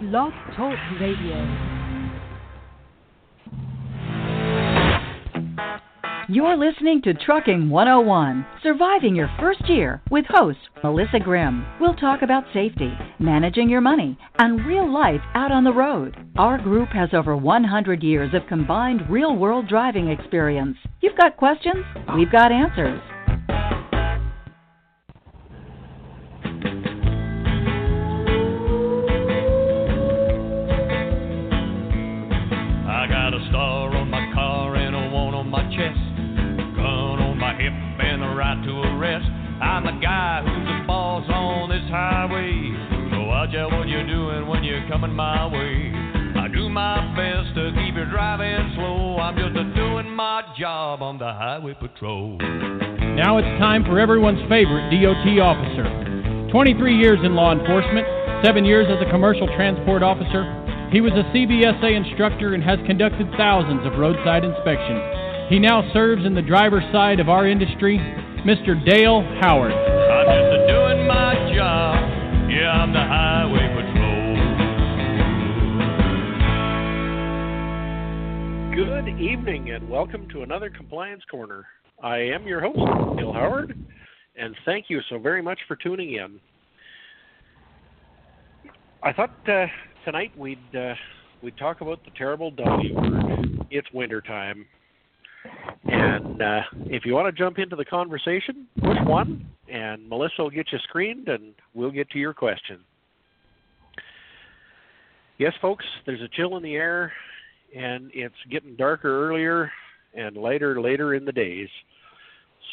Blog Talk Radio. You're listening to Trucking 101, surviving your first year with host Melissa Grimm. We'll talk about safety, managing your money, and real life out on the road. Our group has over 100 years of combined real world driving experience. You've got questions, we've got answers. Now it's time for everyone's favorite DOT officer. 23 years in law enforcement, 7 years as a commercial transport officer. He was a CVSA instructor and has conducted thousands of roadside inspections. He now serves in the driver's side of our industry, Mr. Dale Howard. I'm just a doing my job. Yeah, I'm the highway patrol. Good evening and welcome to another Compliance Corner. I am your host, Bill Howard, and thank you so very much for tuning in. I thought uh, tonight we'd uh, we'd talk about the terrible W word. It's winter time, and uh, if you want to jump into the conversation, push one, and Melissa will get you screened, and we'll get to your question. Yes, folks, there's a chill in the air, and it's getting darker earlier and lighter later in the days.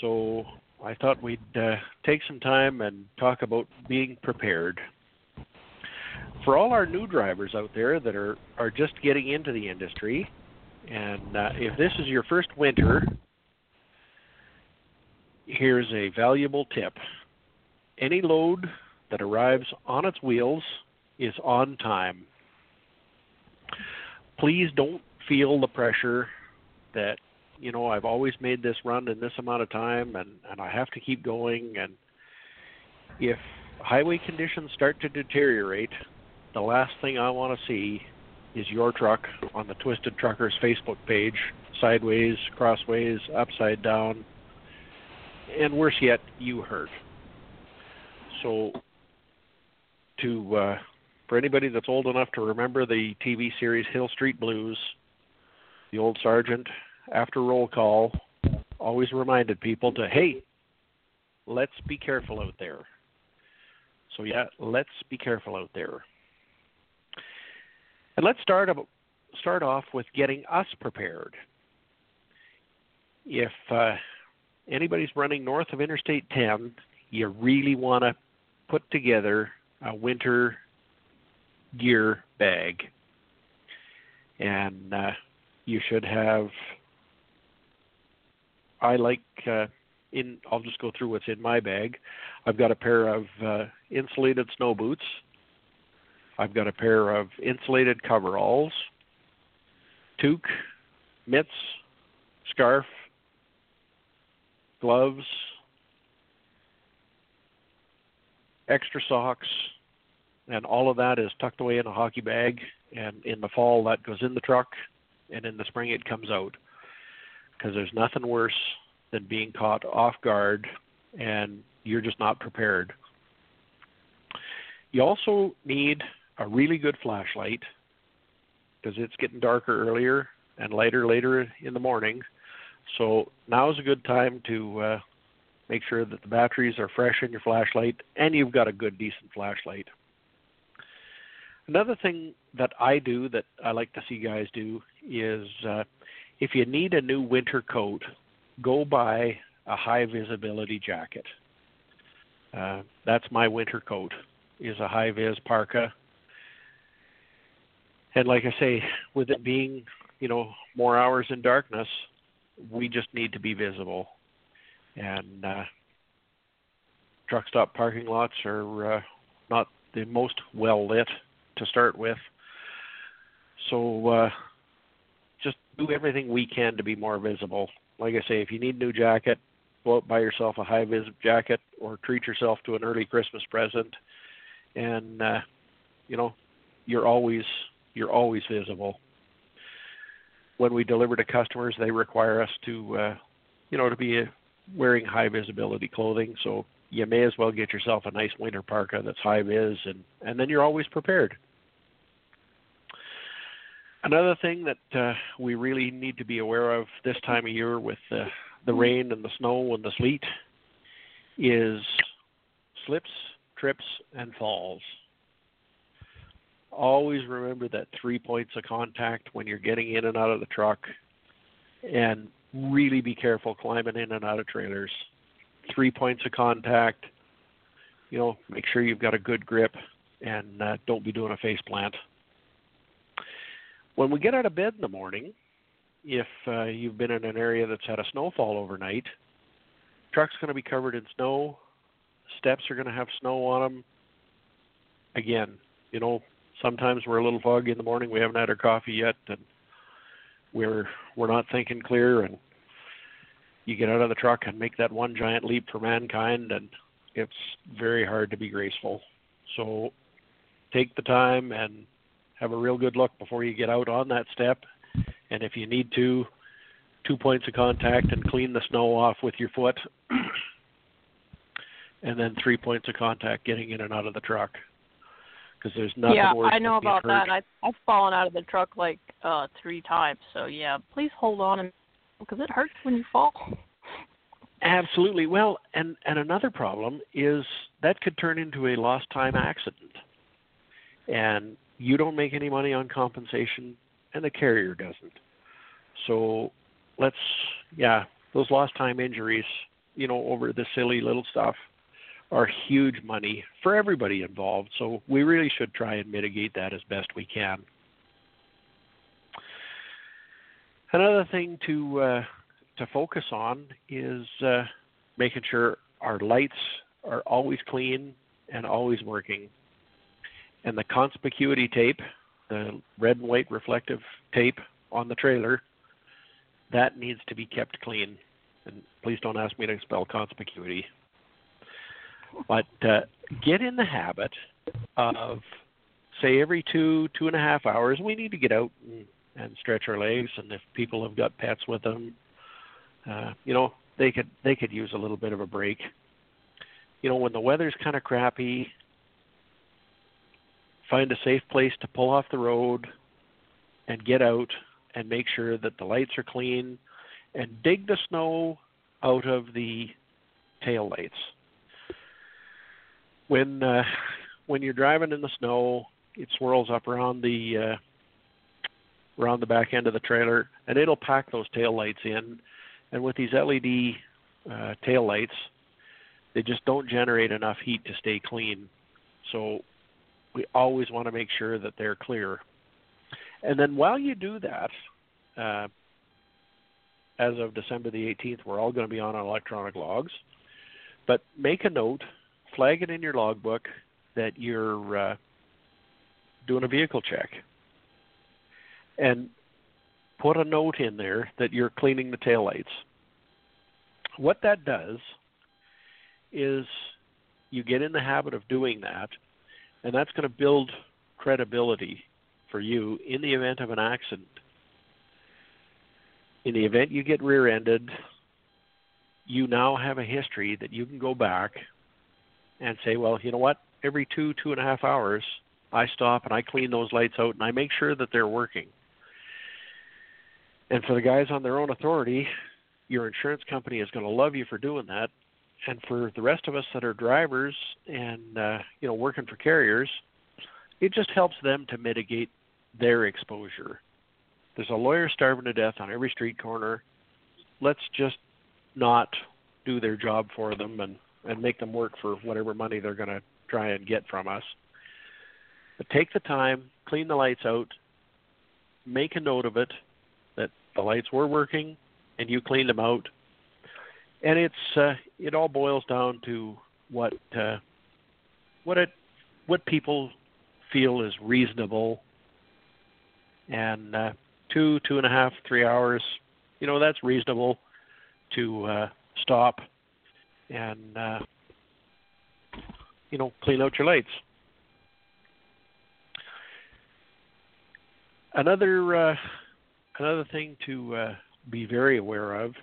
So I thought we'd uh, take some time and talk about being prepared. For all our new drivers out there that are, are just getting into the industry, and uh, if this is your first winter, here's a valuable tip. Any load that arrives on its wheels is on time. Please don't feel the pressure that you know I've always made this run in this amount of time and and I have to keep going and if highway conditions start to deteriorate the last thing I want to see is your truck on the Twisted Truckers Facebook page sideways, crossways, upside down and worse yet you hurt. So to uh for anybody that's old enough to remember the TV series Hill Street Blues, the old sergeant after roll call always reminded people to hey let's be careful out there. So yeah let's be careful out there. And let's start start off with getting us prepared. If uh, anybody's running north of interstate 10 you really want to put together a winter gear bag. And uh, you should have I like uh, in I'll just go through what's in my bag. I've got a pair of uh, insulated snow boots. I've got a pair of insulated coveralls, toque, mitts, scarf, gloves, extra socks, and all of that is tucked away in a hockey bag. And in the fall, that goes in the truck, and in the spring, it comes out because there's nothing worse than being caught off guard and you're just not prepared. You also need a really good flashlight because it's getting darker earlier and lighter later in the morning. So now is a good time to uh, make sure that the batteries are fresh in your flashlight and you've got a good, decent flashlight. Another thing that I do that I like to see guys do is uh, if you need a new winter coat, go buy a high visibility jacket. Uh, that's my winter coat is a high vis parka. And like I say, with it being, you know, more hours in darkness, we just need to be visible. And uh, truck stop parking lots are uh, not the most well lit to start with. So uh, just do everything we can to be more visible. Like I say, if you need a new jacket, go buy yourself a high vis jacket or treat yourself to an early Christmas present, and uh, you know, you're always you're always visible. When we deliver to customers, they require us to, uh, you know, to be uh, wearing high visibility clothing. So you may as well get yourself a nice winter parka that's high vis, and and then you're always prepared. Another thing that uh, we really need to be aware of this time of year with uh, the rain and the snow and the sleet is slips, trips, and falls. Always remember that three points of contact when you're getting in and out of the truck, and really be careful climbing in and out of trailers. Three points of contact. You know, make sure you've got a good grip, and uh, don't be doing a face plant. When we get out of bed in the morning, if uh, you've been in an area that's had a snowfall overnight, truck's going to be covered in snow. Steps are going to have snow on them. Again, you know, sometimes we're a little foggy in the morning. We haven't had our coffee yet, and we're we're not thinking clear. And you get out of the truck and make that one giant leap for mankind, and it's very hard to be graceful. So take the time and have a real good look before you get out on that step. And if you need to, two points of contact and clean the snow off with your foot. and then three points of contact getting in and out of the truck. Because there's nothing yeah, worse I know about that. I I've fallen out of the truck like uh three times. So yeah, please hold on and because it hurts when you fall. Absolutely. Well, and and another problem is that could turn into a lost time accident, and you don't make any money on compensation, and the carrier doesn't. So let's yeah, those lost time injuries, you know, over the silly little stuff are huge money for everybody involved. So we really should try and mitigate that as best we can. Another thing to uh, to focus on is uh, making sure our lights are always clean and always working. And the conspicuity tape, the red and white reflective tape on the trailer, that needs to be kept clean. And please don't ask me to spell conspicuity. But uh, get in the habit of, say, every two, two and a half hours, we need to get out and, and stretch our legs. And if people have got pets with them, uh, you know, they could they could use a little bit of a break. You know, when the weather's kind of crappy, find a safe place to pull off the road and get out and make sure that the lights are clean and dig the snow out of the tail lights. When uh, when you're driving in the snow, it swirls up around the uh, around the back end of the trailer, and it'll pack those tail lights in. And with these LED uh, tail lights, they just don't generate enough heat to stay clean. So we always want to make sure that they're clear. And then while you do that, uh, as of December the 18th, we're all going to be on electronic logs. But make a note, flag it in your logbook that you're uh, doing a vehicle check. And put a note in there that you're cleaning the taillights. What that does is you get in the habit of doing that, and that's going to build credibility for you in the event of an accident. In the event you get rear ended, you now have a history that you can go back and say, well, you know what? Every two, two and a half hours, I stop and I clean those lights out and I make sure that they're working. And for the guys on their own authority, your insurance company is going to love you for doing that. And for the rest of us that are drivers and uh, you know working for carriers, it just helps them to mitigate their exposure. There's a lawyer starving to death on every street corner. Let's just not do their job for them and and make them work for whatever money they're going to try and get from us. But take the time, clean the lights out, make a note of it that the lights were working and you cleaned them out. And it's uh, it all boils down to what uh, what it what people feel is reasonable. And uh, two two and a half three hours, you know that's reasonable to uh, stop and uh, you know clean out your lights. Another uh, another thing to uh, be very aware of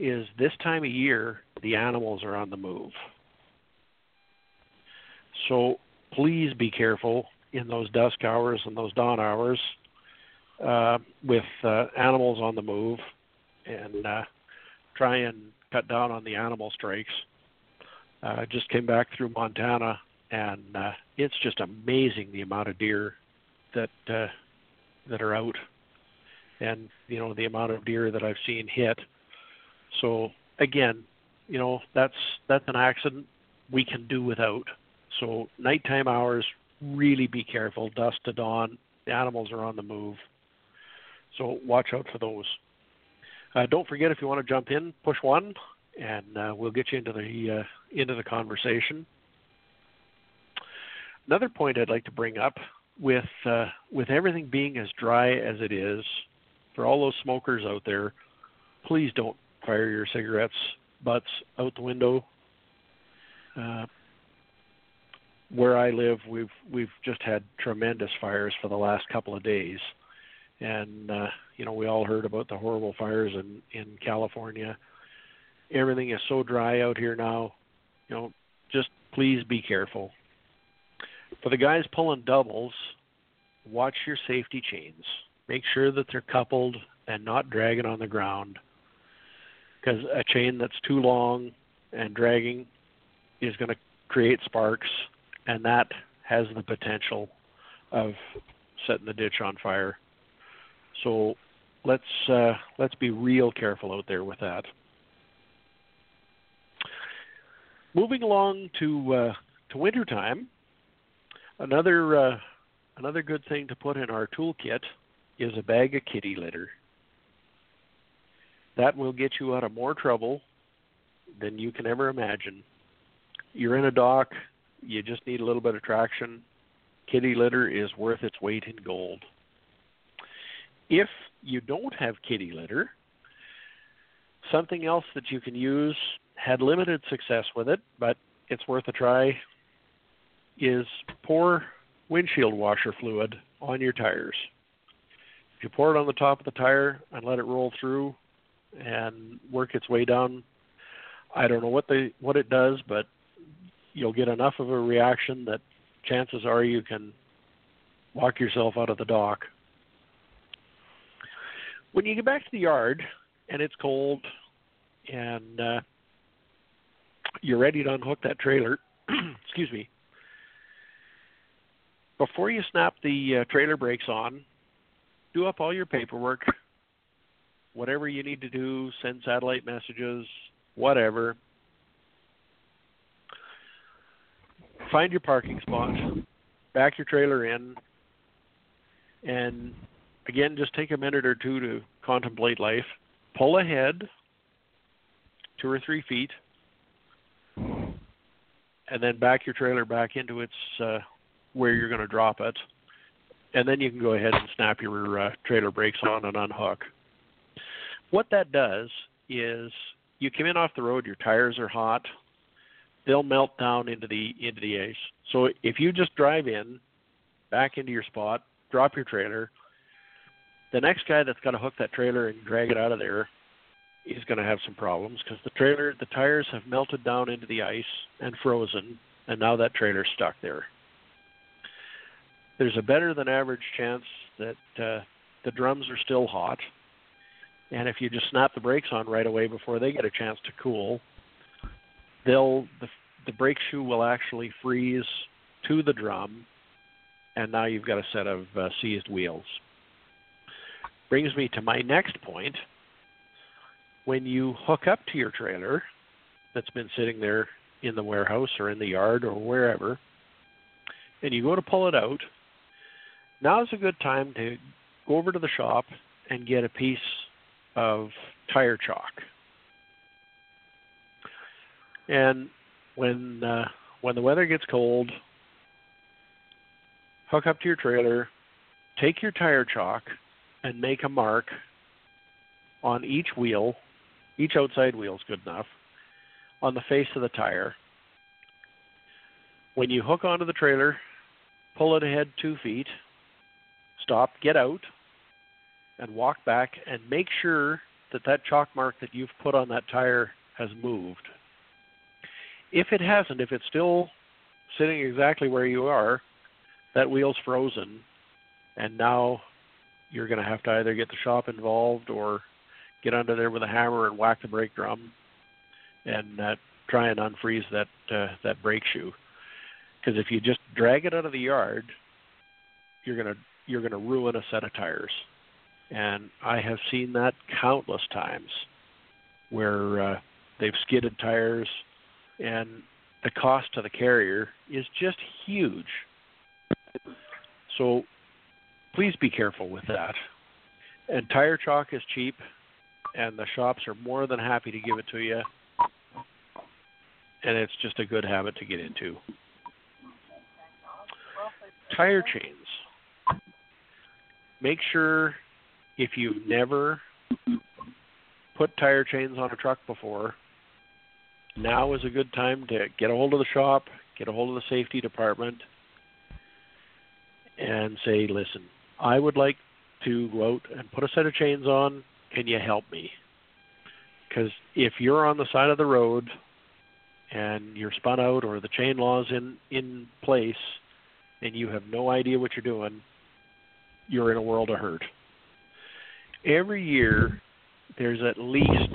is this time of year the animals are on the move. So please be careful in those dusk hours and those dawn hours uh, with uh, animals on the move, and uh, try and cut down on the animal strikes. Uh, just came back through Montana, and uh, it's just amazing the amount of deer that uh, that are out, and you know the amount of deer that I've seen hit. So again, you know that's that's an accident we can do without. So nighttime hours, really be careful. Dusk to dawn, the animals are on the move. So watch out for those. Uh, don't forget if you want to jump in, push one, and uh, we'll get you into the uh, into the conversation. Another point I'd like to bring up with uh, with everything being as dry as it is, for all those smokers out there, please don't fire your cigarettes butts out the window. Uh, where I live, we've we've just had tremendous fires for the last couple of days, and uh, you know we all heard about the horrible fires in in California. Everything is so dry out here now. You know, just please be careful. For the guys pulling doubles, watch your safety chains. Make sure that they're coupled and not dragging on the ground. Because a chain that's too long and dragging is going to create sparks, and that has the potential of setting the ditch on fire. So let's uh, let's be real careful out there with that. Moving along to uh, to wintertime, another uh, another good thing to put in our toolkit is a bag of kitty litter. That will get you out of more trouble than you can ever imagine. You're in a dock, you just need a little bit of traction. Kitty litter is worth its weight in gold. If you don't have kitty litter, something else that you can use had limited success with it, but it's worth a try is pour windshield washer fluid on your tires. If you pour it on the top of the tire and let it roll through and work its way down, I don't know what the what it does, but you'll get enough of a reaction that chances are you can walk yourself out of the dock. When you get back to the yard and it's cold and uh, you're ready to unhook that trailer, excuse me, before you snap the uh, trailer brakes on, do up all your paperwork, whatever you need to do, send satellite messages, whatever. Find your parking spot, back your trailer in, and again, just take a minute or two to contemplate life. Pull ahead two or three feet, and then back your trailer back into its uh, where you're going to drop it, and then you can go ahead and snap your uh, trailer brakes on and unhook. What that does is you come in off the road, your tires are hot, they'll melt down into the into the ice. So if you just drive in, back into your spot, drop your trailer, the next guy that's got to hook that trailer and drag it out of there is going to have some problems because the trailer, the tires have melted down into the ice and frozen, and now that trailer's stuck there there's a better than average chance that uh, the drums are still hot. And if you just snap the brakes on right away before they get a chance to cool, they'll the, the brake shoe will actually freeze to the drum, and now you've got a set of uh, seized wheels. Brings me to my next point. When you hook up to your trailer that's been sitting there in the warehouse or in the yard or wherever, and you go to pull it out, now is a good time to go over to the shop and get a piece of tire chalk. And when uh, when the weather gets cold, hook up to your trailer, take your tire chalk, and make a mark on each wheel. Each outside wheel is good enough on the face of the tire. When you hook onto the trailer, pull it ahead two feet, stop, get out, and walk back and make sure that that chalk mark that you've put on that tire has moved. If it hasn't, if it's still sitting exactly where you are, that wheel's frozen, and now you're going to have to either get the shop involved or get under there with a hammer and whack the brake drum and uh, try and unfreeze that uh, that brake shoe. Because if you just drag it out of the yard, you're gonna you're gonna ruin a set of tires. And I have seen that countless times, where uh, they've skidded tires, and the cost to the carrier is just huge. So please be careful with that. And tire chalk is cheap, and the shops are more than happy to give it to you. And it's just a good habit to get into. Tire chains. Make sure if you've never put tire chains on a truck before, now is a good time to get a hold of the shop, get a hold of the safety department, and say, listen, I would like to go out and put a set of chains on. Can you help me? Because if you're on the side of the road and you're spun out or the chain law's in in place and you have no idea what you're doing, you're in a world of hurt. Every year, there's at least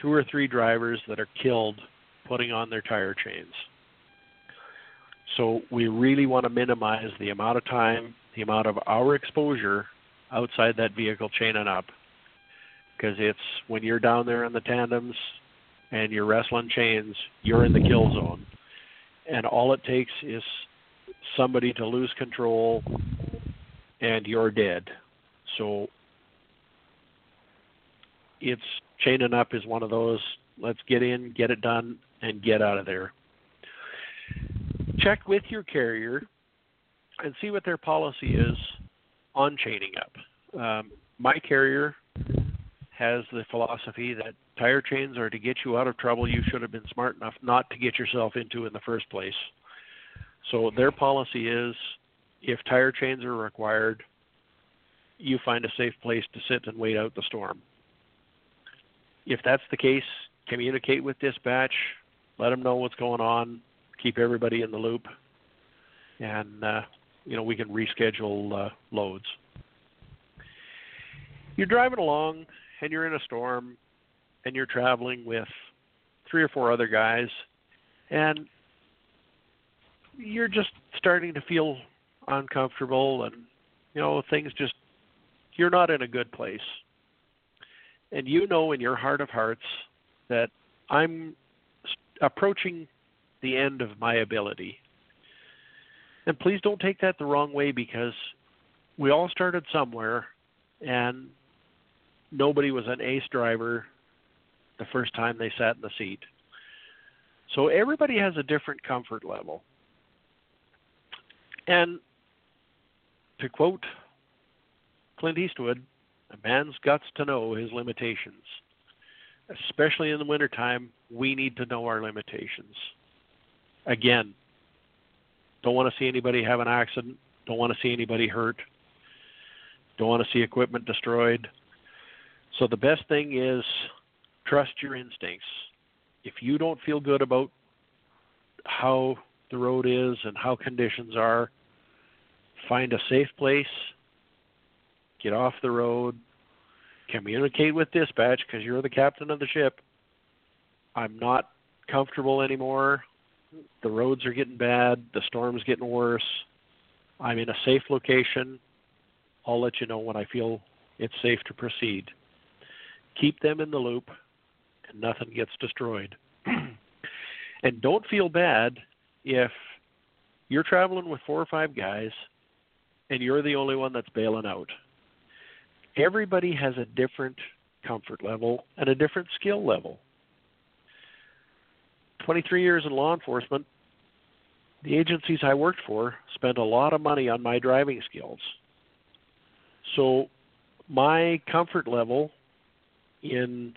two or three drivers that are killed putting on their tire chains. So we really want to minimize the amount of time, the amount of our exposure outside that vehicle chaining up. Because it's when you're down there in the tandems and you're wrestling chains, you're in the kill zone. And all it takes is somebody to lose control and you're dead. So it's chaining up is one of those let's get in, get it done, and get out of there. Check with your carrier and see what their policy is on chaining up. Um, my carrier has the philosophy that tire chains are to get you out of trouble you should have been smart enough not to get yourself into in the first place. So their policy is if tire chains are required, you find a safe place to sit and wait out the storm. If that's the case, communicate with dispatch, let them know what's going on, keep everybody in the loop, and uh, you know we can reschedule uh, loads. You're driving along and you're in a storm and you're traveling with three or four other guys and you're just starting to feel uncomfortable and you know things just you're not in a good place and you know in your heart of hearts that I'm approaching the end of my ability. And please don't take that the wrong way because we all started somewhere and nobody was an ace driver the first time they sat in the seat. So everybody has a different comfort level. And to quote Clint Eastwood, a man's guts to know his limitations. Especially in the wintertime, we need to know our limitations. Again, don't want to see anybody have an accident, don't want to see anybody hurt, don't want to see equipment destroyed. So the best thing is trust your instincts. If you don't feel good about how the road is and how conditions are, find a safe place get off the road, communicate with dispatch because you're the captain of the ship. I'm not comfortable anymore. The roads are getting bad. The storm's getting worse. I'm in a safe location. I'll let you know when I feel it's safe to proceed. Keep them in the loop, and nothing gets destroyed. and don't feel bad if you're traveling with four or five guys and you're the only one that's bailing out everybody has a different comfort level and a different skill level. 23 years in law enforcement, the agencies I worked for spent a lot of money on my driving skills. So my comfort level in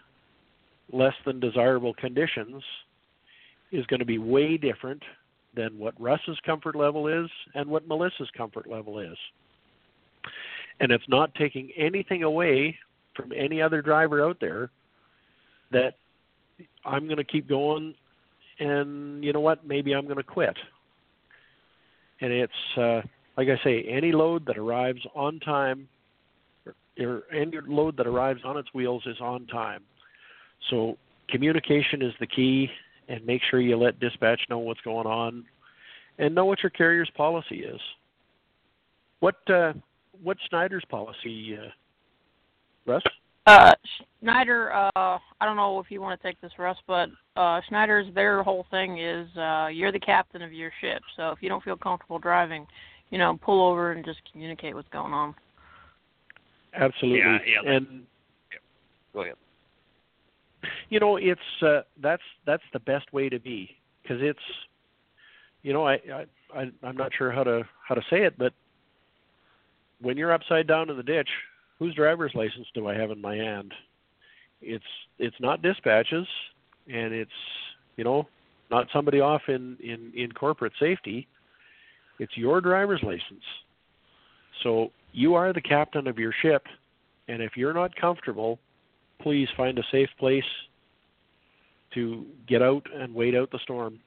less than desirable conditions is going to be way different than what Russ's comfort level is and what Melissa's comfort level is. And it's not taking anything away from any other driver out there that I'm going to keep going and you know what maybe I'm going to quit. And it's uh, like I say any load that arrives on time or any load that arrives on its wheels is on time. So communication is the key and make sure you let dispatch know what's going on and know what your carrier's policy is. What uh, what's Schneider's policy, uh, Russ? Uh, Schneider, uh, I don't know if you want to take this, Russ, but uh, Schneider's their whole thing is uh, you're the captain of your ship. So if you don't feel comfortable driving, you know, pull over and just communicate what's going on. Absolutely. Yeah, yeah. And yeah. Go ahead. You know, it's uh, that's that's the best way to be because it's, you know, I, I I'm not sure how to how to say it, but when you're upside down in the ditch, whose driver's license do I have in my hand? It's it's not dispatches, and it's you know not somebody off in in in corporate safety. It's your driver's license. So you are the captain of your ship, and if you're not comfortable, please find a safe place to get out and wait out the storm.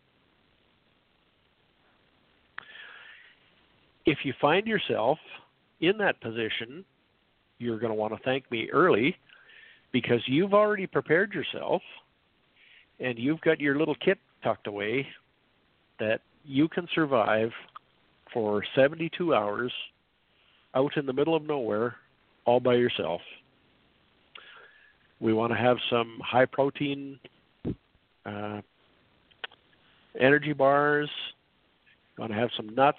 If you find yourself in that position, you're going to want to thank me early because you've already prepared yourself and you've got your little kit tucked away that you can survive for 72 hours out in the middle of nowhere all by yourself. We want to have some high protein uh, energy bars. We want to have some nuts,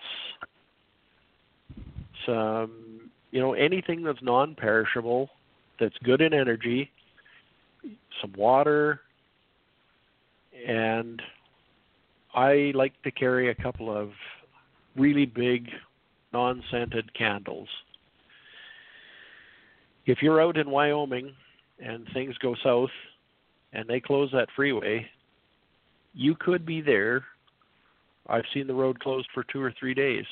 some um, you know anything that's non-perishable that's good in energy some water and i like to carry a couple of really big non-scented candles. If you're out in wyoming and things go south and they close that freeway you could be there. I've seen the road closed for two or three days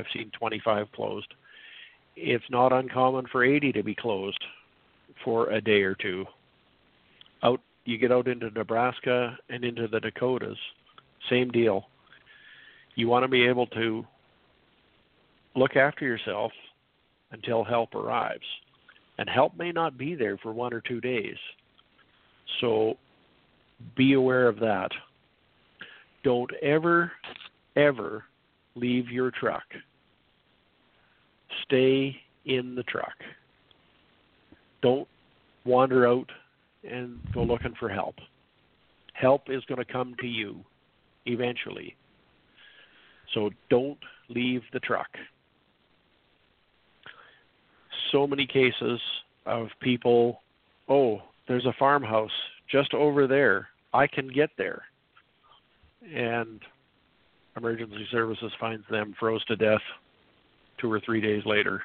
i've seen 25 closed it's not uncommon for 80 to be closed for a day or two. Out you get out into Nebraska and into the Dakotas, same deal. You want to be able to look after yourself until help arrives. And help may not be there for one or two days. So be aware of that. Don't ever, ever leave your truck stay in the truck. Don't wander out and go looking for help. Help is going to come to you eventually. So don't leave the truck. So many cases of people, oh, there's a farmhouse just over there. I can get there. And emergency services finds them froze to death two or three days later.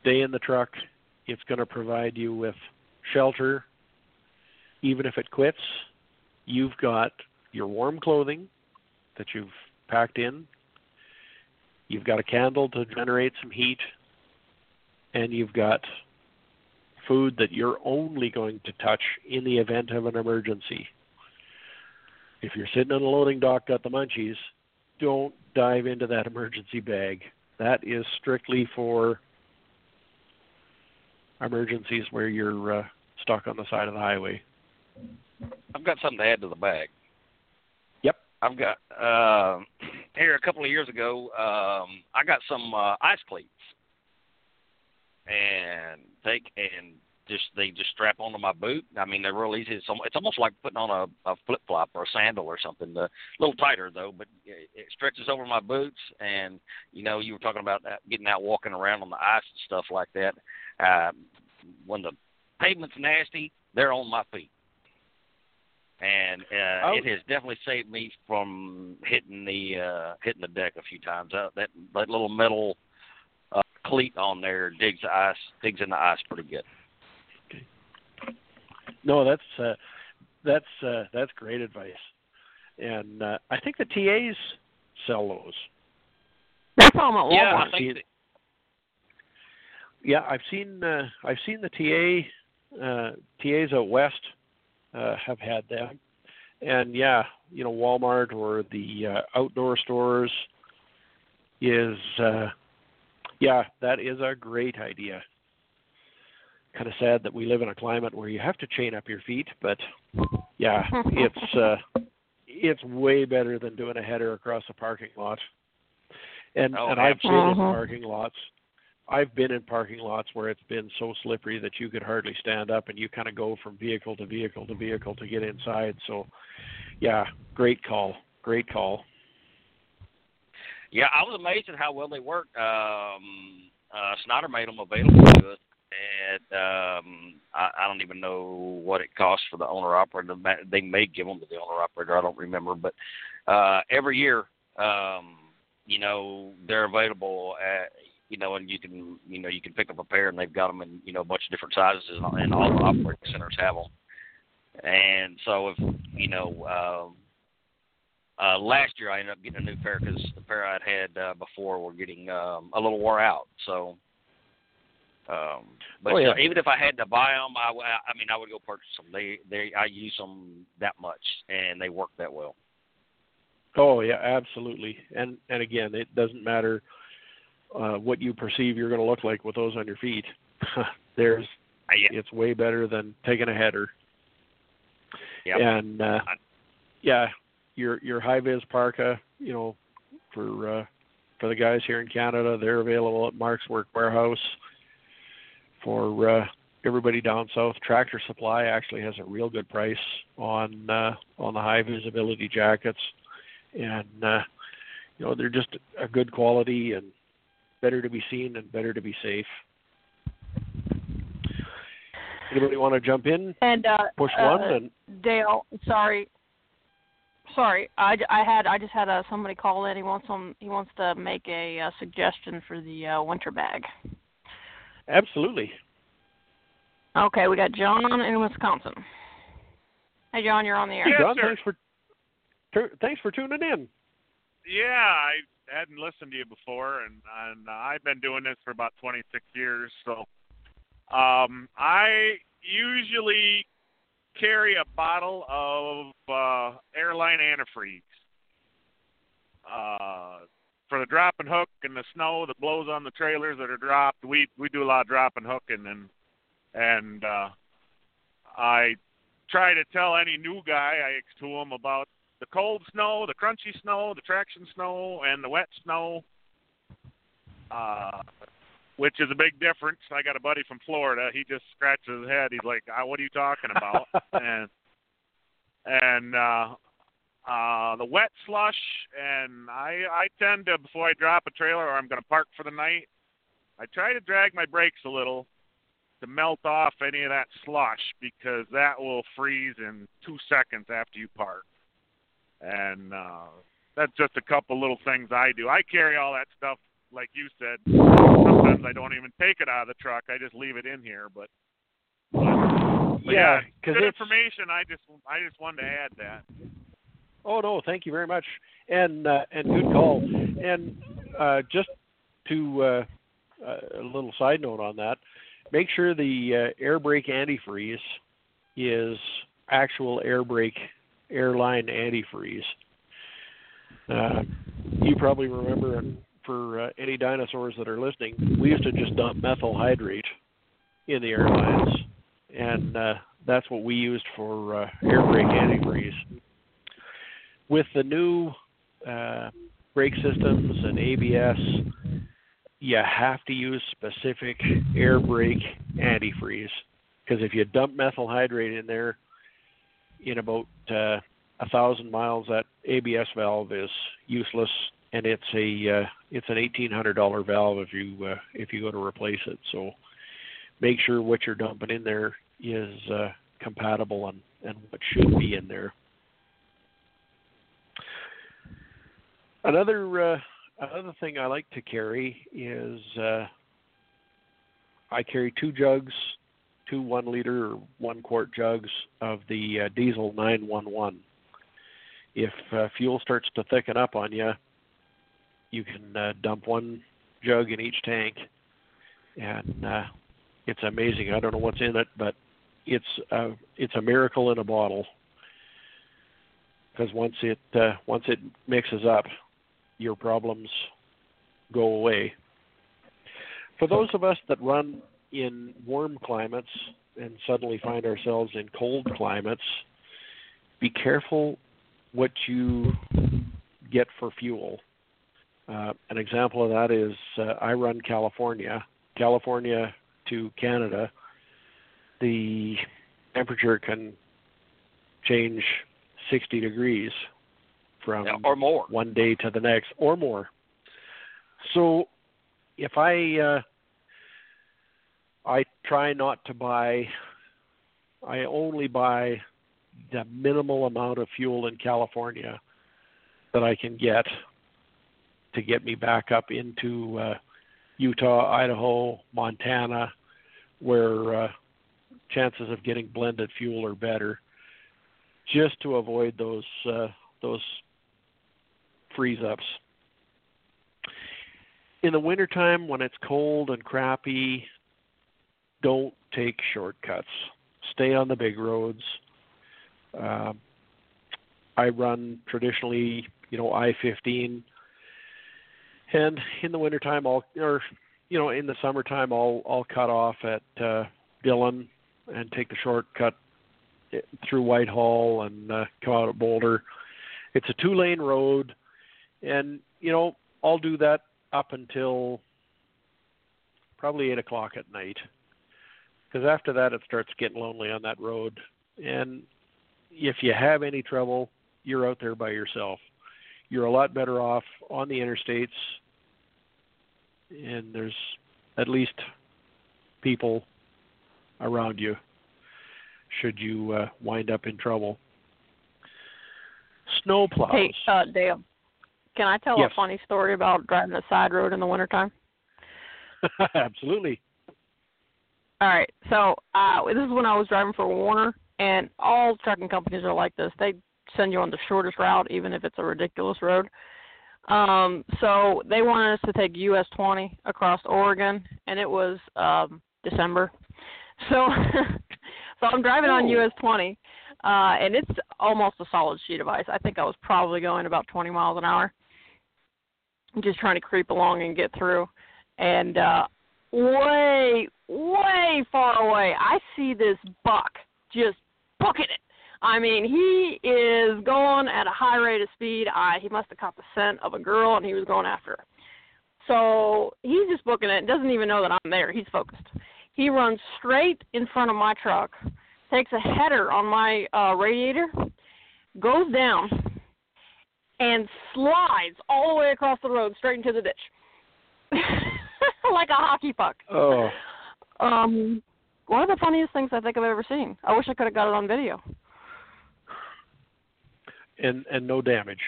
Stay in the truck. It's going to provide you with shelter. Even if it quits, you've got your warm clothing that you've packed in. You've got a candle to generate some heat. And you've got food that you're only going to touch in the event of an emergency. If you're sitting on a loading dock, got the munchies, don't dive into that emergency bag. That is strictly for emergencies where you're uh, stuck on the side of the highway. I've got something to add to the bag. Yep. I've got uh, here a couple of years ago. Um, I got some uh, ice cleats, and they and just they just strap onto my boot. I mean, they're real easy. It's, it's almost like putting on a, a flip flop or a sandal or something. A little tighter though, but it, it stretches over my boots. And you know, you were talking about that, getting out walking around on the ice and stuff like that. Uh, when the pavement's nasty, they're on my feet. And uh, oh. it has definitely saved me from hitting the uh, hitting the deck a few times. Uh, that that little metal uh, cleat on there digs the ice, digs in the ice pretty good. No, that's uh, that's uh, that's great advice, and uh, I think the TAs sell those. That's all at Walmart. Yeah, I think. yeah, I've seen uh, I've seen the TA uh, TAs out west uh, have had them, and yeah, you know Walmart or the uh, outdoor stores is uh, yeah that is a great idea. Kind of sad that we live in a climate where you have to chain up your feet, but yeah, it's uh, it's way better than doing a header across a parking lot. And Oh, and I've been in parking lots. I've been in parking lots where it's been so slippery that you could hardly stand up, and you kind of go from vehicle to vehicle to vehicle to get inside. So, yeah, great call, great call. Yeah, I was amazed at how well they work. Um, uh, Schneider made them available to us, and um, I, I don't even know what it costs for the owner operator. They may give them to the owner operator. I don't remember, but uh, every year, um, you know, they're available at. You know, and you can, you know, you can pick up a pair, and they've got them in, you know, a bunch of different sizes, and, and all the operating centers have them. And so, if you know, um, uh, last year I ended up getting a new pair because the pair I'd had uh, before were getting um, a little wore out. So, um, but Oh, yeah. even if I had to buy them, I, I mean I would go purchase them. They they I use them that much and they work that well. Oh yeah, absolutely. And and again, it doesn't matter uh, what you perceive you're going to look like with those on your feet. There's Uh, yeah, it's way better than taking a header. Yep. And uh, yeah, your your high vis parka, you know, for uh, for the guys here in Canada, they're available at Mark's Work Warehouse. For uh, everybody down south, Tractor Supply actually has a real good price on uh, on the high visibility jackets, and uh, you know they're just a good quality and better to be seen and better to be safe. Anybody want to jump in? And uh, Push uh, one and Dale, sorry, sorry. I, I had I just had uh, somebody call in. He wants some. He wants to make a uh, suggestion for the uh, winter bag. Absolutely. Okay, we got John in Wisconsin. Hey, John, you're on the air. Yes, John, sir. thanks for tur- thanks for tuning in. Yeah, I hadn't listened to you before, and and uh, I've been doing this for about 26 years. So, um, I usually carry a bottle of uh, airline antifreeze. Uh, for the drop and hook and the snow that blows on the trailers that are dropped, we we do a lot of drop and hooking, and and uh, I try to tell any new guy I to him about the cold snow, the crunchy snow, the traction snow, and the wet snow, uh, which is a big difference. I got a buddy from Florida. He just scratches his head. He's like, ah, "What are you talking about?" and and uh, uh, the wet slush, and I I tend to before I drop a trailer or I'm going to park for the night, I try to drag my brakes a little to melt off any of that slush because that will freeze in two seconds after you park. And uh, that's just a couple little things I do. I carry all that stuff, like you said. Sometimes I don't even take it out of the truck. I just leave it in here. But, but, but Yeah, yeah, 'cause good information. I just I just wanted to add that. Oh no, thank you very much, and uh, and good call. And uh, just to uh, uh, a little side note on that, make sure the uh, air brake antifreeze is actual air brake airline antifreeze. Uh, you probably remember, for any dinosaurs that are listening, we used to just dump methyl hydrate in the airlines, and uh, that's what we used for air brake antifreeze with the new uh, brake systems and ABS, you have to use specific air brake antifreeze because if you dump methyl hydrate in there in about uh, a thousand miles, that ABS valve is useless, and it's a uh, it's an eighteen hundred dollar valve if you uh, if you go to replace it. So make sure what you're dumping in there is uh, compatible and and what should be in there. Another uh, another thing I like to carry is uh, I carry two jugs, two one liter or one quart jugs of the uh, diesel 911. If uh, fuel starts to thicken up on you, you can uh, dump one jug in each tank, and uh, it's amazing. I don't know what's in it, but it's uh, it's a miracle in a bottle. Because once it uh, once it mixes up, your problems go away. For those of us that run in warm climates and suddenly find ourselves in cold climates, be careful what you get for fuel. Uh, an example of that is uh, I run California, California to Canada. The temperature can change 60 degrees from Yeah, or more. one day to the next or more. So if I uh, I try not to buy I only buy the minimal amount of fuel in California that I can get to get me back up into uh, Utah, Idaho, Montana, where uh, chances of getting blended fuel are better, just to avoid those uh, those freeze ups. In the wintertime, when it's cold and crappy, don't take shortcuts. Stay on the big roads. Um, I run traditionally, you know, I-15, and in the wintertime, I'll or you know, in the summertime, I'll I'll cut off at uh, Dillon and take the shortcut eh, through Whitehall and uh, come out at Boulder. It's a two-lane road, and you know, I'll do that up until probably eight o'clock at night, because after that, it starts getting lonely on that road, and if you have any trouble, you're out there by yourself. You're a lot better off on the interstates, and there's at least people around you should you uh, wind up in trouble. Snow plows. Hey, uh, can I tell Yes. a funny story about driving a side road in the wintertime? Absolutely. All right. So uh, this is when I was driving for Warner, and all trucking companies are like this. They send you on the shortest route, even if it's a ridiculous road. Um, so they wanted us to take US 20 across Oregon, and it was um, December. So, so I'm driving on. US 20, uh, and it's almost a solid sheet of ice. I think I was probably going about 20 miles an hour, just trying to creep along and get through. And uh, way, way far away, I see this buck just booking it. I mean, he is going at a high rate of speed. I he must have caught the scent of a girl, and he was going after her. So he's just booking it. Doesn't even know that I'm there. He's focused. He runs straight in front of my truck, takes a header on my uh, radiator, goes down, and slides all the way across the road straight into the ditch, like a hockey puck. Oh, Um, one of the funniest things I think I've ever seen. I wish I could have got it on video. and and no damage.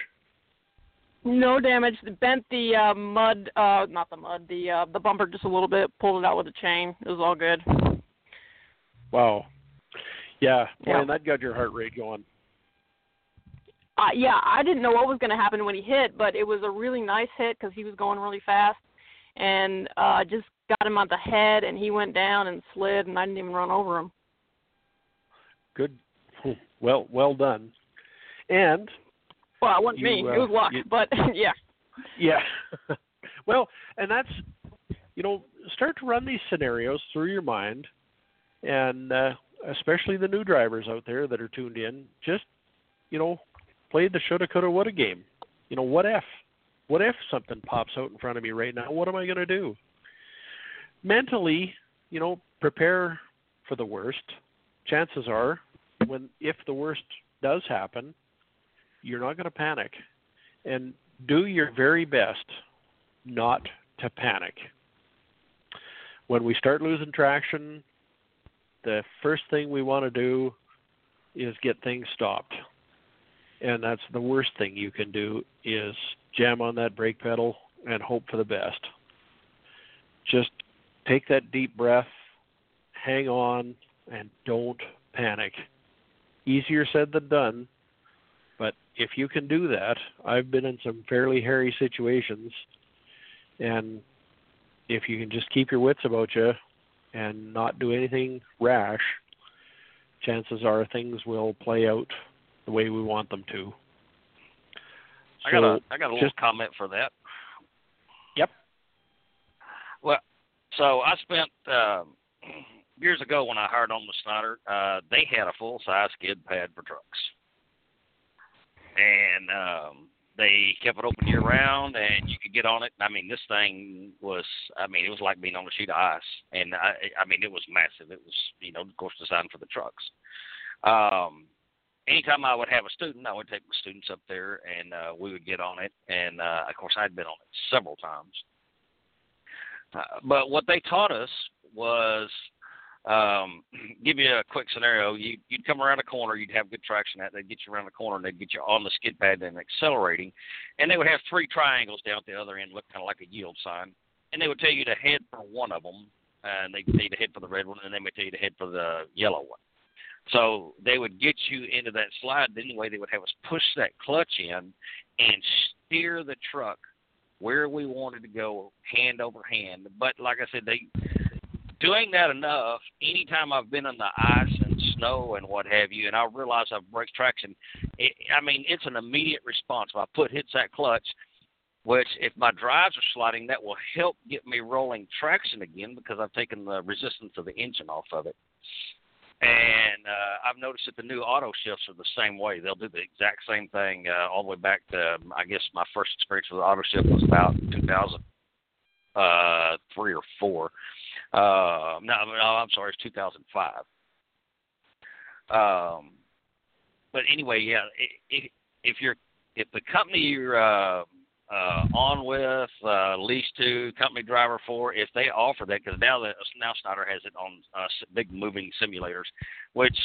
No damage. Bent the uh, mud, uh, not the mud, the uh, the bumper just a little bit. Pulled it out with a chain. It was all good. Wow. Yeah, Yeah. and that got your heart rate going. Uh, yeah, I didn't know what was going to happen when he hit, but it was a really nice hit because he was going really fast, and uh, just got him on the head, and he went down and slid, and I didn't even run over him. Good. Well, well done. And Well, it wasn't You, me. uh, it was luck, you- but yeah. yeah, well, and that's you know start to run these scenarios through your mind, and uh, especially the new drivers out there that are tuned in, just you know play the shoulda, coulda, woulda game. You know, what if? What if something pops out in front of me right now? What am I going to do? Mentally, you know, prepare for the worst. Chances are, when if the worst does happen, you're not going to panic, and do your very best not to panic. When we start losing traction, the first thing we want to do is get things stopped and that's the worst thing you can do is jam on that brake pedal and hope for the best. Just take that deep breath hang on and don't panic. Easier said than done but if you can do that i've been in some fairly hairy situations and if you can just keep your wits about you and not do anything rash, chances are things will play out the way we want them to. I got a I got a little comment for that. Yep. Well, so I spent um, years ago when I hired on the Schneider, uh, they had a full size skid pad for trucks, and um, they kept it open year round, and you could get on it. I mean, this thing was I mean, it was like being on a sheet of ice, and I I mean, it was massive. It was you know, of course, designed for the trucks. Um, anytime I would have a student, I would take my students up there and uh, we would get on it. And uh, of course, I'd been on it several times. Uh, but what they taught us was um, give you a quick scenario. You, you'd come around a corner, you'd have good traction at. They'd get you around the corner, and they'd get you on the skid pad and accelerating. And they would have three triangles down at the other end, look kind of like a yield sign. And they would tell you to head for one of them, and they'd tell you to head for the red one, and then they would tell you to head for the yellow one. So they would get you into that slide. Anyway, they would have us push that clutch in and steer the truck where we wanted to go, hand over hand. But like I said, they doing that enough. Anytime I've been on the ice and snow and what have you, and I realize I've braked traction, it, I mean it's an immediate response. If I put hits that clutch, which if my drives are sliding, that will help get me rolling traction again because I've taken the resistance of the engine off of it. And uh, I've noticed that the new auto shifts are the same way. They'll do the exact same thing uh, all the way back to, um, I guess my first experience with auto shift was about 2003 or 4. Uh, no, no, I'm sorry, it's 2005. Um, but anyway, yeah, if, if you're if the company you're uh, uh, on with, uh, lease to, company driver for, if they offer that, because now that now Schneider has it on uh, big moving simulators, which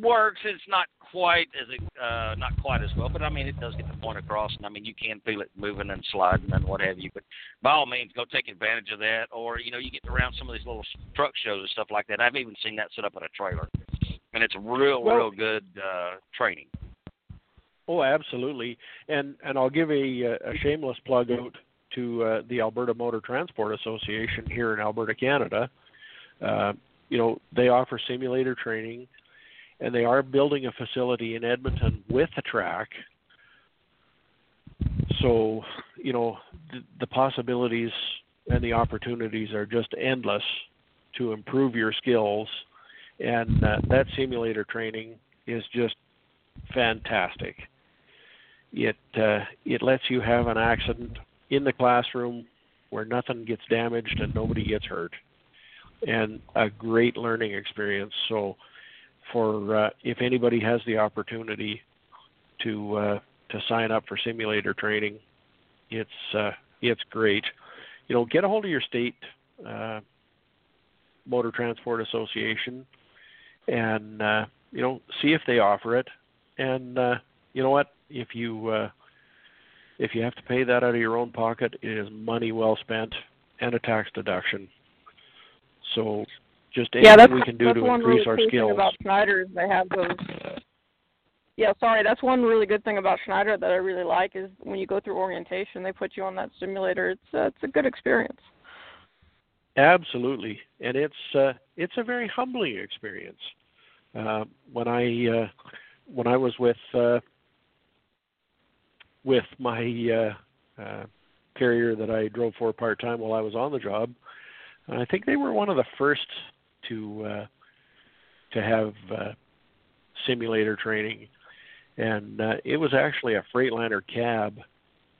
works. It's not quite as uh, not quite as well, but I mean it does get the point across, and I mean you can feel it moving and sliding and what have you. But by all means, go take advantage of that, or you know you get around some of these little truck shows and stuff like that. I've even seen that set up in a trailer, and it's real, Well- real good uh, training. Oh, absolutely. And and I'll give a, a shameless plug out to uh, the Alberta Motor Transport Association here in Alberta, Canada. Uh, you know, they offer simulator training, and they are building a facility in Edmonton with a track. So, you know, the, the possibilities and the opportunities are just endless to improve your skills, and uh, that simulator training is just fantastic. It uh, it lets you have an accident in the classroom where nothing gets damaged and nobody gets hurt, and a great learning experience. So, for uh, if anybody has the opportunity to uh, to sign up for simulator training, it's uh, it's great. You know, get a hold of your state uh, motor transport association, and uh, you know see if they offer it. And uh, you know what? If you uh, if you have to pay that out of your own pocket, it is money well spent and a tax deduction. So, just anything yeah, we can do to increase really our skills. about Schneider they have those. Yeah, sorry, that's one really good thing about Schneider that I really like is when you go through orientation, they put you on that simulator. It's uh, it's a good experience. Absolutely, and it's uh, it's a very humbling experience. Uh, when I uh, when I was with uh, with my uh, uh, carrier that I drove for part time while I was on the job, I think they were one of the first to uh, to have uh, simulator training, and uh, it was actually a Freightliner cab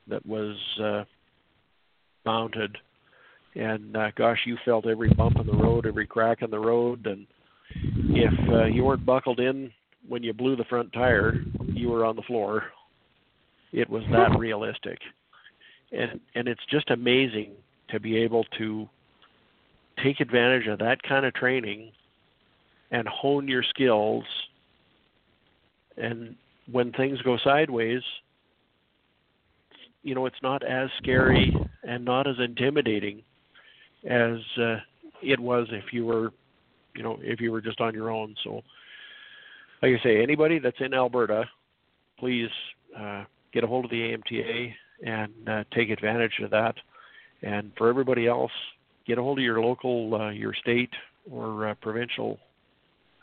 that was uh, mounted. And uh, gosh, you felt every bump in the road, every crack in the road, and if uh, you weren't buckled in when you blew the front tire, you were on the floor. It was that realistic, and and it's just amazing to be able to take advantage of that kind of training and hone your skills. And when things go sideways, you know it's not as scary and not as intimidating as uh, it was if you were, you know, if you were just on your own. So, like I say, anybody that's in Alberta, please uh, get a hold of the AMTA and uh, take advantage of that. And for everybody else, get a hold of your local, uh, your state or uh, provincial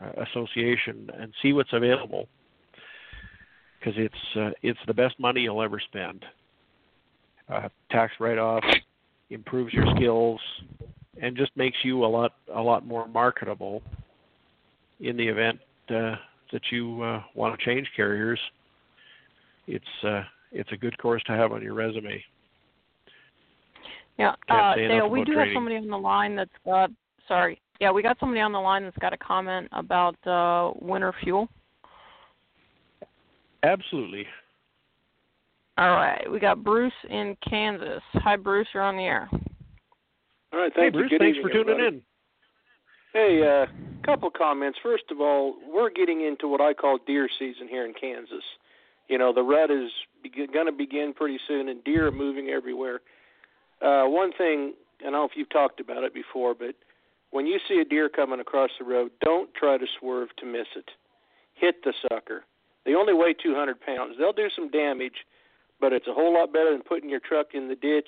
uh, association and see what's available because it's uh, it's the best money you'll ever spend. Uh, tax write-off improves your skills and just makes you a lot a lot more marketable in the event that you want to change carriers. It's uh, it's a good course to have on your resume. Yeah, uh, Dale, we do training. have somebody on the line that's got. Sorry, yeah, we got somebody on the line that's got a comment about uh, winter fuel. Absolutely. All right, we got Bruce in Kansas. Hi, Bruce, you're on the air. All right, Hey thank Bruce. Good thanks evening, for tuning everybody. in. Hey, a uh, couple comments. First of all, we're getting into what I call deer season here in Kansas. You know, the rut is be- going to begin pretty soon, and deer are moving everywhere. Uh, one thing, and I don't know if you've talked about it before, but when you see a deer coming across the road, don't try to swerve to miss it. Hit the sucker. They only weigh 200 pounds. They'll do some damage, but it's a whole lot better than putting your truck in the ditch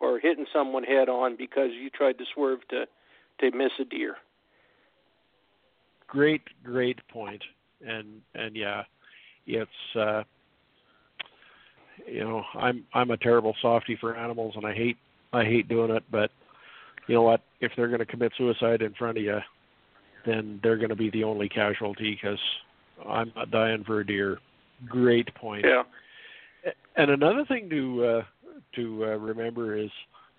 or hitting someone head on because you tried to swerve to to miss a deer. Great, great point. And and yeah, it's uh you know, I'm I'm a terrible softy for animals and I hate I hate doing it, but you know what? If they're going to commit suicide in front of you, then they're going to be the only casualty because I'm not dying for a deer. Great point. Yeah. And another thing to uh, to uh, remember is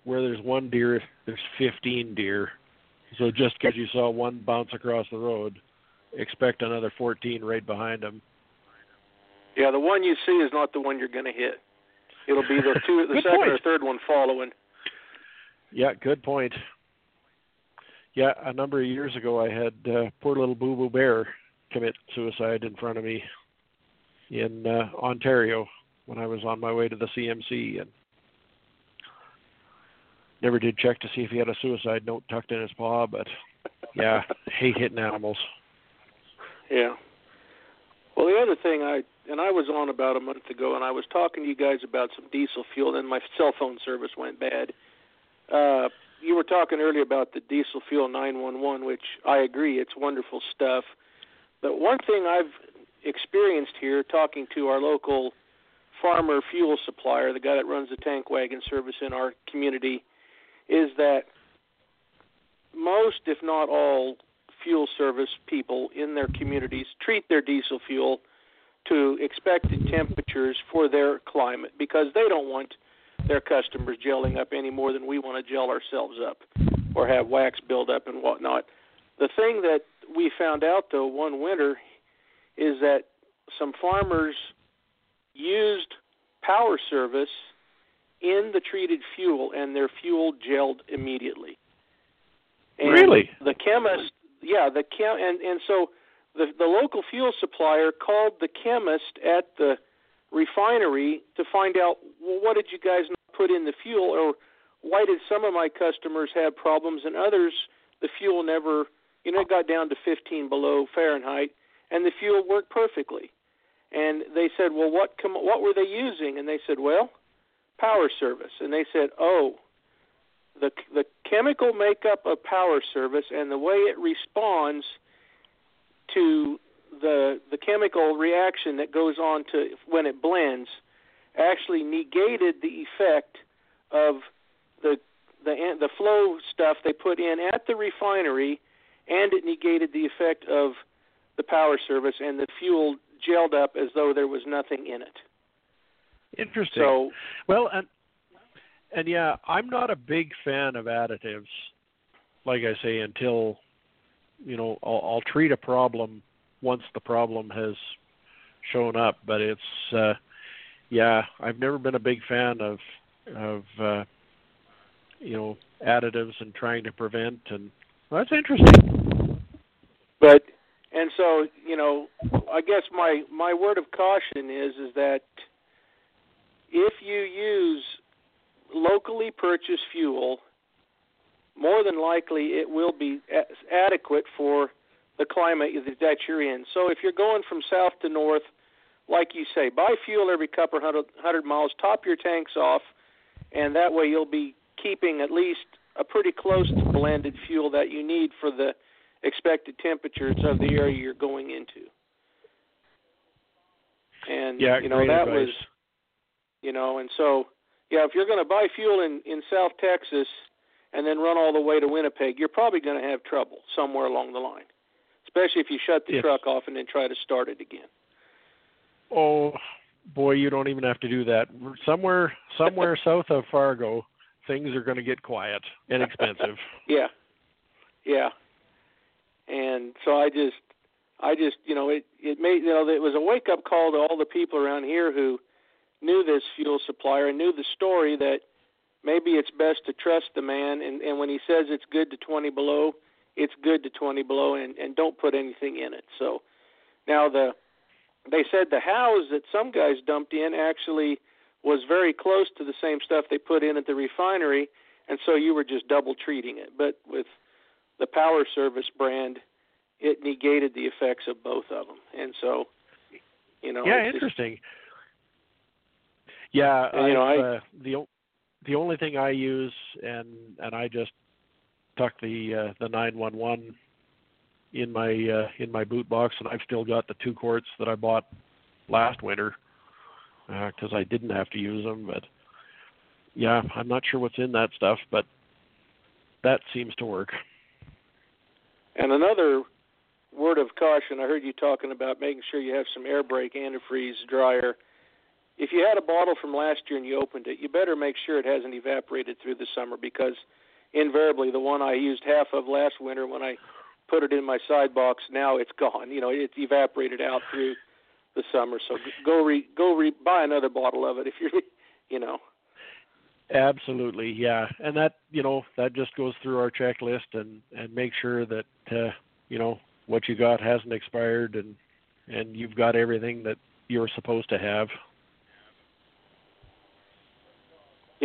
where there's one deer, there's 15 deer. So just because you saw one bounce across the road, expect another 14 right behind him. Yeah, the one you see is not the one you're going to hit. It'll be the two, the second point. or third one following. Yeah, good point. Yeah, a number of years ago, I had uh, poor little Boo Boo Bear commit suicide in front of me in uh, Ontario when I was on my way to the CMC, and never did check to see if he had a suicide note tucked in his paw. But yeah, hate hitting animals. Yeah. Well, the other thing I and I was on about a month ago, and I was talking to you guys about some diesel fuel, and my cell phone service went bad. Uh, you were talking earlier about the diesel fuel 911, which I agree, it's wonderful stuff. But one thing I've experienced here, talking to our local farmer fuel supplier, the guy that runs the tank wagon service in our community, is that most, if not all, fuel service people in their communities treat their diesel fuel to expected temperatures for their climate because they don't want their customers gelling up any more than we want to gel ourselves up or have wax build up and whatnot. The thing that we found out though one winter is that some farmers used power service in the treated fuel and their fuel gelled immediately. And Really? The chemist, yeah, the chem, and and so the the local fuel supplier called the chemist at the refinery to find out well what did you guys put in the fuel or why did some of my customers have problems and others the fuel never you know it got down to 15 below Fahrenheit and the fuel worked perfectly. And they said well what com- what were they using? And they said well power service. And they said oh the the chemical makeup of power service and the way it responds to the the chemical reaction that goes on to when it blends actually negated the effect of the the the flow stuff they put in at the refinery and it negated the effect of the power service and the fuel gelled up as though there was nothing in it. Interesting. So Well, and and yeah, I'm not a big fan of additives. Like I say, until you know, I'll, I'll treat a problem once the problem has shown up. But it's uh, yeah, I've never been a big fan of of uh, you know additives and trying to prevent. And well, that's interesting. but and so you know i guess my my word of caution is is that if you use locally purchased fuel more than likely it will be adequate for the climate that you're in so if you're going from south to north like you say buy fuel every couple hundred hundred miles top your tanks off and that way you'll be keeping at least a pretty close to blended fuel that you need for the expected temperatures of the area you're going into. And Yeah, you know that advice. was you know, and so yeah, if you're going to buy fuel in in South Texas and then run all the way to Winnipeg, you're probably going to have trouble somewhere along the line. Especially if you shut the Yes. truck off and then try to start it again. Oh boy, you don't even have to do that. Somewhere somewhere south of Fargo, things are going to get quiet and expensive. Yeah, yeah. And so I just, I just, you know, it it made, you know, it was a wake up call to all the people around here who knew this fuel supplier and knew the story that maybe it's best to trust the man. And and when he says it's good to 20 below, it's good to 20 below, and and don't put anything in it. So now the they said the house that some guys dumped in actually was very close to the same stuff they put in at the refinery, and so you were just double treating it. But with the Power Service brand, it negated the effects of both of them, and so you know. yeah, it's just- interesting. Yeah, And, you know, I've, uh, the the only thing I use and and I just tuck the uh, the 911 in my uh, in my boot box, and I've still got the two quarts that I bought last winter because I didn't have to use them. But yeah, I'm not sure what's in that stuff, but that seems to work. And another word of caution, I heard you talking about making sure you have some air brake antifreeze dryer. If you had a bottle from last year and you opened it, you better make sure it hasn't evaporated through the summer because invariably the one I used half of last winter when I put it in my side box, now it's gone. You know, it's evaporated out through the summer. So go re go re buy another bottle of it if you're you know. Absolutely, yeah, and that you know that just goes through our checklist and and make sure that uh, you know what you got hasn't expired and and you've got everything that you're supposed to have.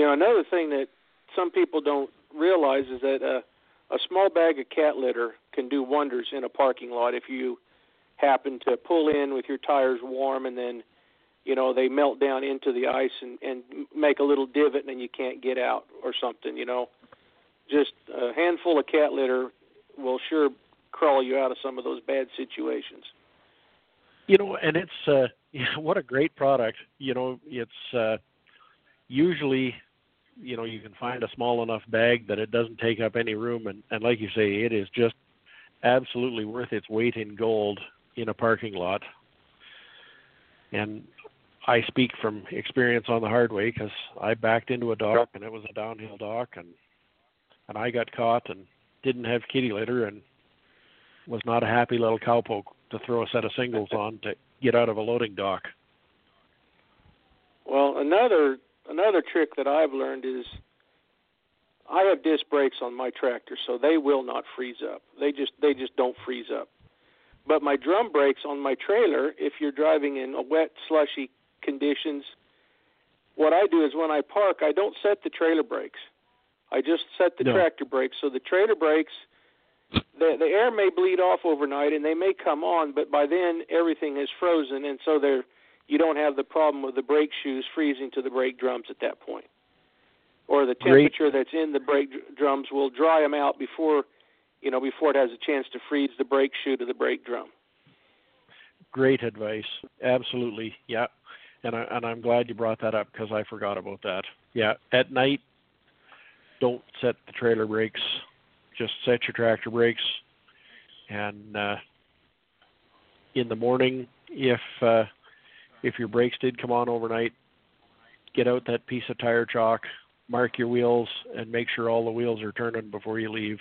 You know, another thing that some people don't realize is that uh, a small bag of cat litter can do wonders in a parking lot if you happen to pull in with your tires warm and then you know they melt down into the ice and and make a little divot and you can't get out or something you know just a handful of cat litter will sure crawl you out of some of those bad situations You know, and it's uh, what a great product. You know, it's uh, usually you know you can find a small enough bag that it doesn't take up any room, and and like you say, it is just absolutely worth its weight in gold in a parking lot. And I speak from experience on the hard way because I backed into a dock and it was a downhill dock and and I got caught and didn't have kitty litter and was not a happy little cowpoke to throw a set of singles on to get out of a loading dock. Well, another another trick that I've learned is I have disc brakes on my tractor, so they will not freeze up. They just they just don't freeze up. But my drum brakes on my trailer, if you're driving in a wet, slushy conditions, what I do is when I park, I don't set the trailer brakes. I just set the No. tractor brakes. So the trailer brakes, the the air may bleed off overnight and they may come on, but by then everything is frozen, and so they're you don't have the problem of the brake shoes freezing to the brake drums at that point. Or the Great. temperature that's in the brake drums will dry them out before, you know, before it has a chance to freeze the brake shoe to the brake drum. Great advice. Absolutely. Yeah. And I and I'm glad you brought that up because I forgot about that. Yeah. At night don't set the trailer brakes. Just set your tractor brakes and uh in the morning if uh if your brakes did come on overnight, get out that piece of tire chalk, mark your wheels and make sure all the wheels are turning before you leave.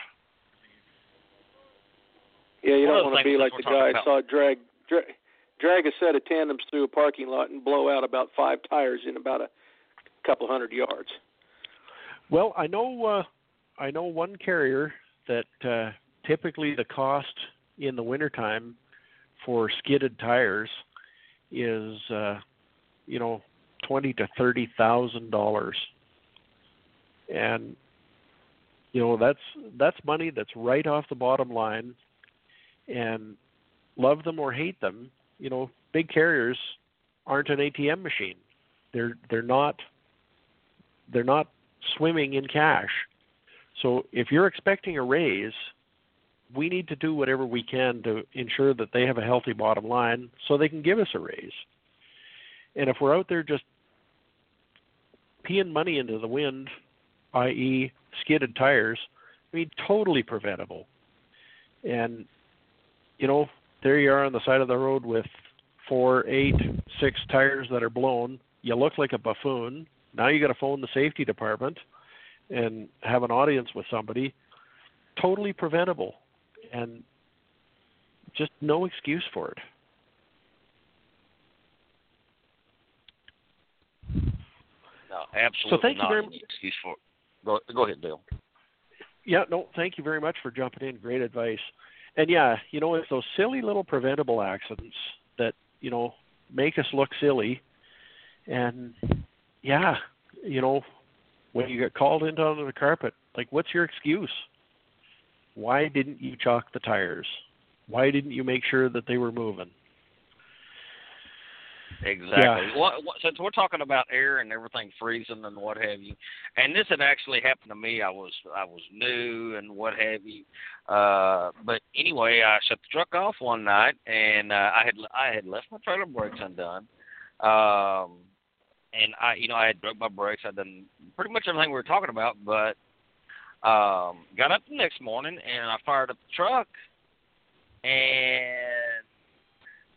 Yeah, you One don't want to be like the we're guy I saw drag, drag drag a set of tandems through a parking lot and blow out about five tires in about a couple hundred yards. Well, I know uh, I know one carrier that uh, typically the cost in the wintertime for skidded tires is uh, you know twenty to thirty thousand dollars, and you know that's that's money that's right off the bottom line, and love them or hate them, you know big carriers aren't an ATM machine. They're they're not they're not swimming in cash. So if you're expecting a raise, we need to do whatever we can to ensure that they have a healthy bottom line so they can give us a raise. And if we're out there just peeing money into the wind, i.e., skidded tires, I mean, totally preventable. And, you know, there you are on the side of the road with four, eight, six tires that are blown. You look like a buffoon. Now you got to phone the safety department and have an audience with somebody. Totally preventable, and just no excuse for it. No, absolutely So thank you not very any excuse for it. Go, go ahead, Bill. Yeah, no, thank you very much for jumping in. Great advice. And yeah, you know, it's those silly little preventable accidents that, you know, make us look silly. And yeah, you know, when you get called into under the carpet, like what's your excuse? Why didn't you chalk the tires? Why didn't you make sure that they were moving? Exactly. Yeah. What, what, since we're talking about air and everything freezing and what have you, and this had actually happened to me. I was I was new and what have you. Uh, but anyway, I shut the truck off one night and uh, I had I had left my trailer brakes undone. Um, and I, you know, I had broke my brakes. I'd done pretty much everything we were talking about, but um, got up the next morning and I fired up the truck, and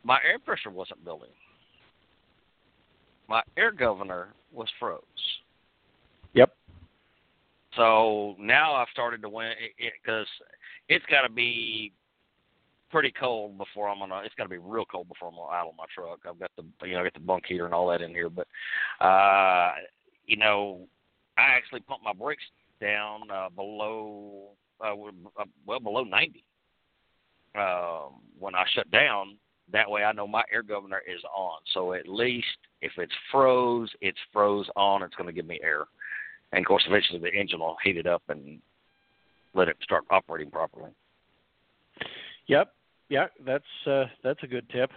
my air pressure wasn't building my air governor was froze. Yep. So now I've started to win because it, it's got to be pretty cold before I'm gonna. It's got to be real cold before I'm gonna idle my truck. I've got the you know I got the bunk heater and all that in here, but uh, you know I actually pumped my brakes down uh, below uh, well below 90 um, when I shut down that way I know my air governor is on. So at least if it's froze, it's froze on. It's going to give me air. And of course, eventually the engine will heat it up and let it start operating properly. Yep. Yeah, that's uh, that's a good tip.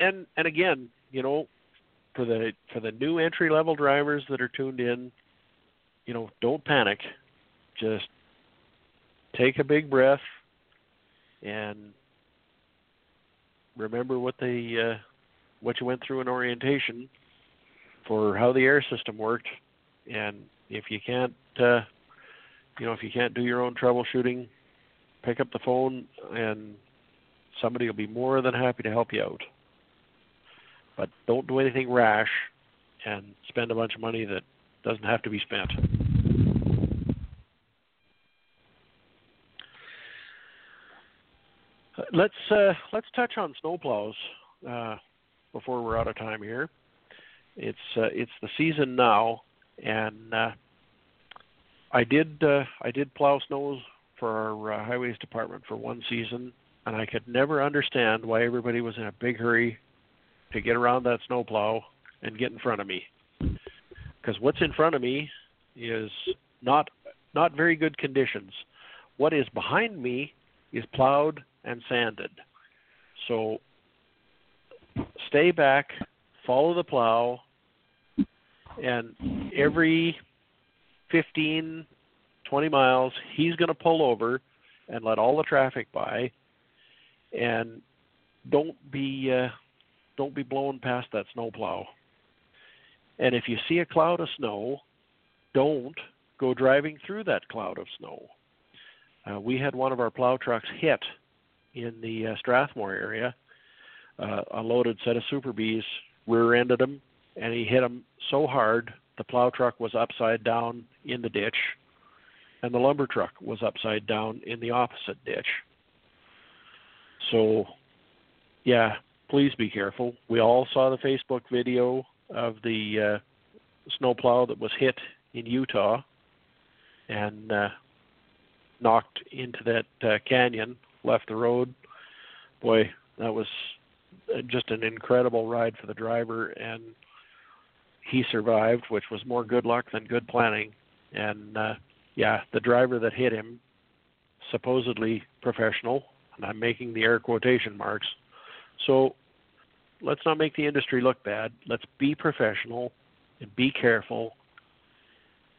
And and again, you know, for the for the new entry level drivers that are tuned in, you know, don't panic. Just take a big breath and remember what they uh, what you went through in orientation for how the air system worked, and if you can't, uh, you know, if you can't do your own troubleshooting, pick up the phone and somebody will be more than happy to help you out. But don't do anything rash and spend a bunch of money that doesn't have to be spent. Let's uh, let's touch on snowplows uh, before we're out of time here. It's uh, it's the season now, and uh, I did uh, I did plow snows for our uh, highways department for one season, and I could never understand why everybody was in a big hurry to get around that snowplow and get in front of me. Because what's in front of me is not not very good conditions. What is behind me is plowed and sanded. So stay back, follow the plow, and every 15, 20 miles, he's going to pull over and let all the traffic by, and don't be uh, don't be blown past that snowplow. And if you see a cloud of snow, don't go driving through that cloud of snow. Uh, we had one of our plow trucks hit in the uh, Strathmore area. Uh, a loaded set of Super Bs rear-ended him, and he hit him so hard the plow truck was upside down in the ditch, and the lumber truck was upside down in the opposite ditch. So, yeah, please be careful. We all saw the Facebook video of the uh, snowplow that was hit in Utah and uh, knocked into that uh, canyon left the road. Boy, that was uh, just an incredible ride for the driver, and he survived, which was more good luck than good planning. And uh, yeah, the driver that hit him, supposedly professional, and I'm making the air quotation marks. So let's not make the industry look bad. Let's be professional and be careful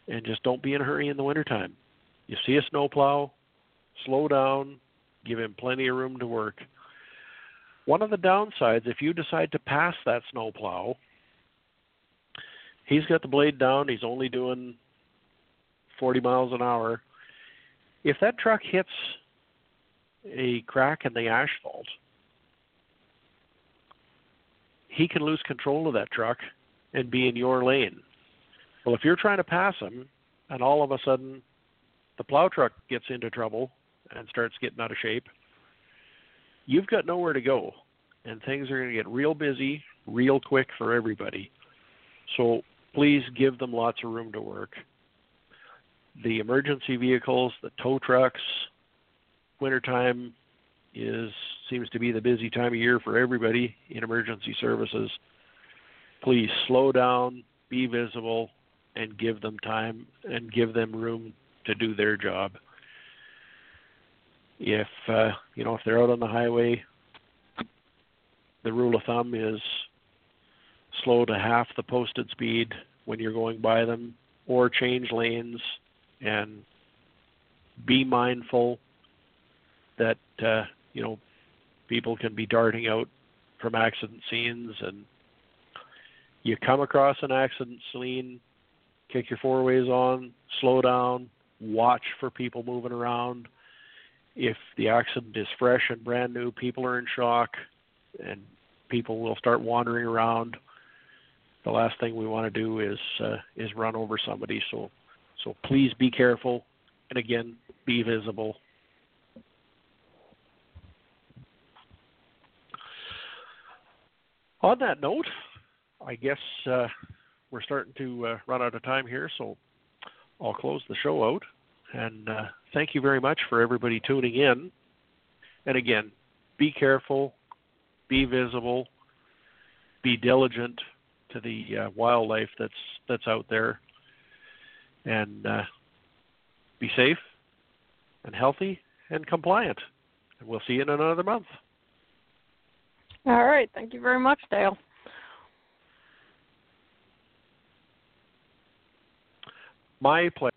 and just don't be in a hurry in the wintertime. You see a snowplow, slow down, give him plenty of room to work. One of the downsides, if you decide to pass that snowplow, he's got the blade down, he's only doing 40 miles an hour. If that truck hits a crack in the asphalt, he can lose control of that truck and be in your lane. Well, if you're trying to pass him and all of a sudden the plow truck gets into trouble and starts getting out of shape, you've got nowhere to go. And things are going to get real busy real quick for everybody. So please give them lots of room to work. The emergency vehicles, the tow trucks, wintertime is seems to be the busy time of year for everybody in emergency services. Please slow down, be visible, and give them time and give them room to do their job. If uh, you know if they're out on the highway, the rule of thumb is slow to half the posted speed when you're going by them, or change lanes and be mindful that uh, you know people can be darting out from accident scenes and you come across an accident scene kick your four ways on slow down watch for people moving around. If the accident is fresh and brand new people are in shock and people will start wandering around. The last thing we want to do is uh, is run over somebody. So so please be careful and again be visible on that note, I guess uh, we're starting to uh, run out of time here, so I'll close the show out. And uh, thank you very much for everybody tuning in. And again, be careful, be visible, be diligent to the uh, wildlife that's that's out there, and uh, be safe and healthy and compliant. And we'll see you in another month. All right. Thank you very much, Dale. My pleasure.